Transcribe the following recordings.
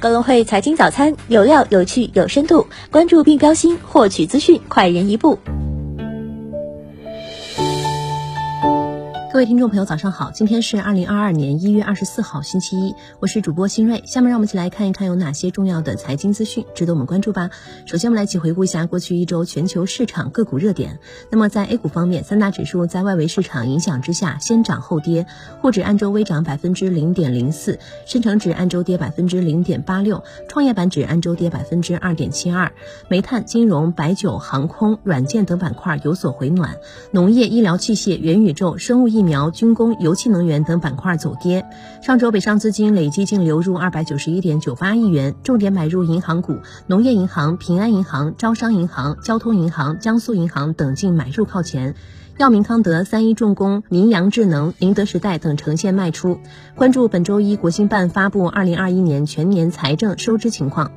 高隆汇财经早餐有料、有趣、有深度，关注并标新，获取资讯快人一步。各位听众朋友，早上好！今天是二零二二年一月二十四号，星期一，我是主播新瑞。下面让我们一起来看一看有哪些重要的财经资讯值得我们关注吧。首先，我们来一起回顾一下过去一周全球市场个股热点。那么，在 A 股方面，三大指数在外围市场影响之下先涨后跌，沪指按周微涨百分之零点零四，深成指按周跌百分之零点八六，创业板指按周跌百分之二点七二。煤炭、金融、白酒、航空、软件等板块有所回暖，农业、医疗器械、元宇宙、生物疫苗。苗、军工、油气能源等板块走跌。上周北上资金累计净流入二百九十一点九八亿元，重点买入银行股，农业银行、平安银行、招商银行、交通银行、江苏银行等净买入靠前。药明康德、三一重工、明阳智能、宁德时代等呈现卖出。关注本周一国新办发布二零二一年全年财政收支情况。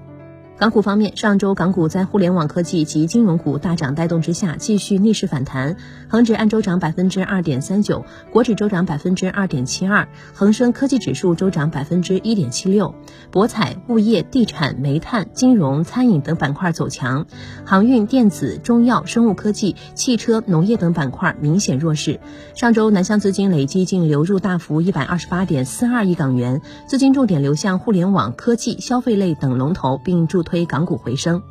港股方面，上周港股在互联网科技及金融股大涨带动之下，继续逆势反弹。恒指按周涨百分之二点三九，国指周涨百分之二点七二，恒生科技指数周涨百分之一点七六。博彩、物业、地产、煤炭、金融、餐饮等板块走强，航运、电子、中药、生物科技、汽车、农业等板块明显弱势。上周南向资金累计净流入大幅一百二十八点四二亿港元，资金重点流向互联网、科技、消费类等龙头，并助推。推港股回升。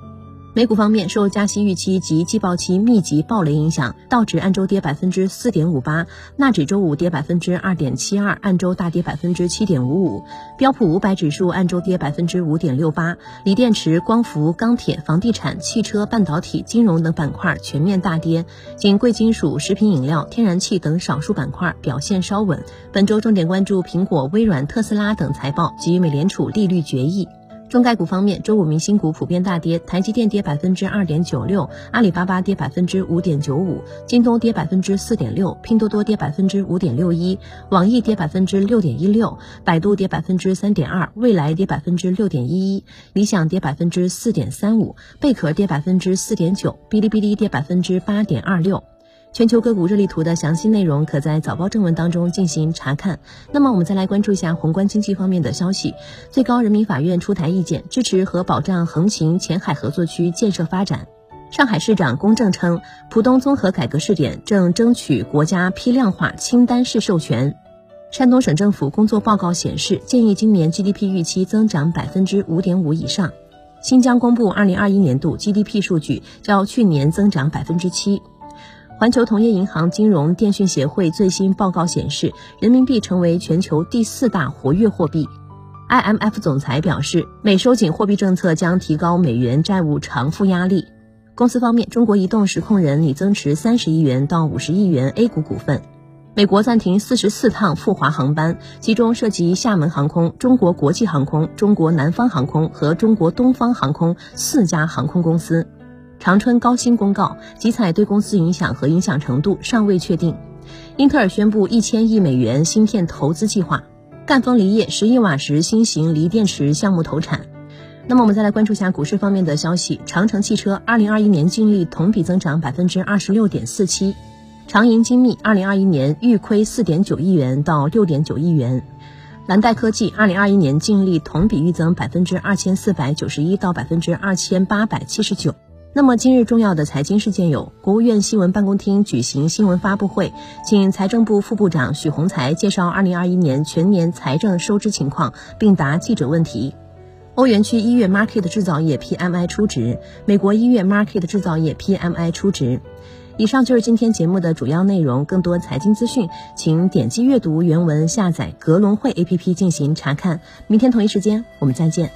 美股方面，受加息预期及季报期密集暴雷影响，道指按周跌百分之四点五八，纳指周五跌百分之二点七二，按周大跌百分之七点五五。标普五百指数按周跌百分之五点六八，锂电池、光伏、钢铁、房地产、汽车、半导体、金融等板块全面大跌，仅贵金属、食品饮料、天然气等少数板块表现稍稳。本周重点关注苹果、微软、特斯拉等财报及美联储利率决议。中概股方面，周五明星股普遍大跌，台积电跌百分之二点九六，阿里巴巴跌百分之五点九五，京东跌百分之四点六，拼多多跌百分之五点六一，网易跌百分之六点一六，百度跌百分之三点二，未来跌百分之六点一一，理想跌百分之四点三五，贝壳跌百分之四点九，哔哩哔哩跌百分之八点二六。全球个股热力图的详细内容，可在早报正文当中进行查看。那么，我们再来关注一下宏观经济方面的消息。最高人民法院出台意见，支持和保障横琴前海合作区建设发展。上海市长龚正称，浦东综合改革试点正争取国家批量化清单式授权。山东省政府工作报告显示，建议今年 GDP 预期增长百分之五点五以上。新疆公布二零二一年度 GDP 数据，较去年增长百分之七。环球同业银行金融电讯协会最新报告显示，人民币成为全球第四大活跃货币。IMF 总裁表示，美收紧货币政策将提高美元债务偿付压力。公司方面，中国移动实控人拟增持三十亿元到五十亿元 A 股股份。美国暂停四十四趟赴华航班，其中涉及厦门航空、中国国际航空、中国南方航空和中国东方航空四家航空公司。长春高新公告，集采对公司影响和影响程度尚未确定。英特尔宣布一千亿美元芯片投资计划。赣锋锂业十亿瓦时新型锂电池项目投产。那么我们再来关注一下股市方面的消息。长城汽车二零二一年净利同比增长百分之二十六点四七。长盈精密二零二一年预亏四点九亿元到六点九亿元。蓝带科技二零二一年净利同比预增百分之二千四百九十一到百分之二千八百七十九。那么今日重要的财经事件有：国务院新闻办公厅举行新闻发布会，请财政部副部长许宏才介绍二零二一年全年财政收支情况，并答记者问题。欧元区一月 Market 制造业 PMI 初值，美国一月 Market 制造业 PMI 初值。以上就是今天节目的主要内容。更多财经资讯，请点击阅读原文，下载格隆汇 APP 进行查看。明天同一时间，我们再见。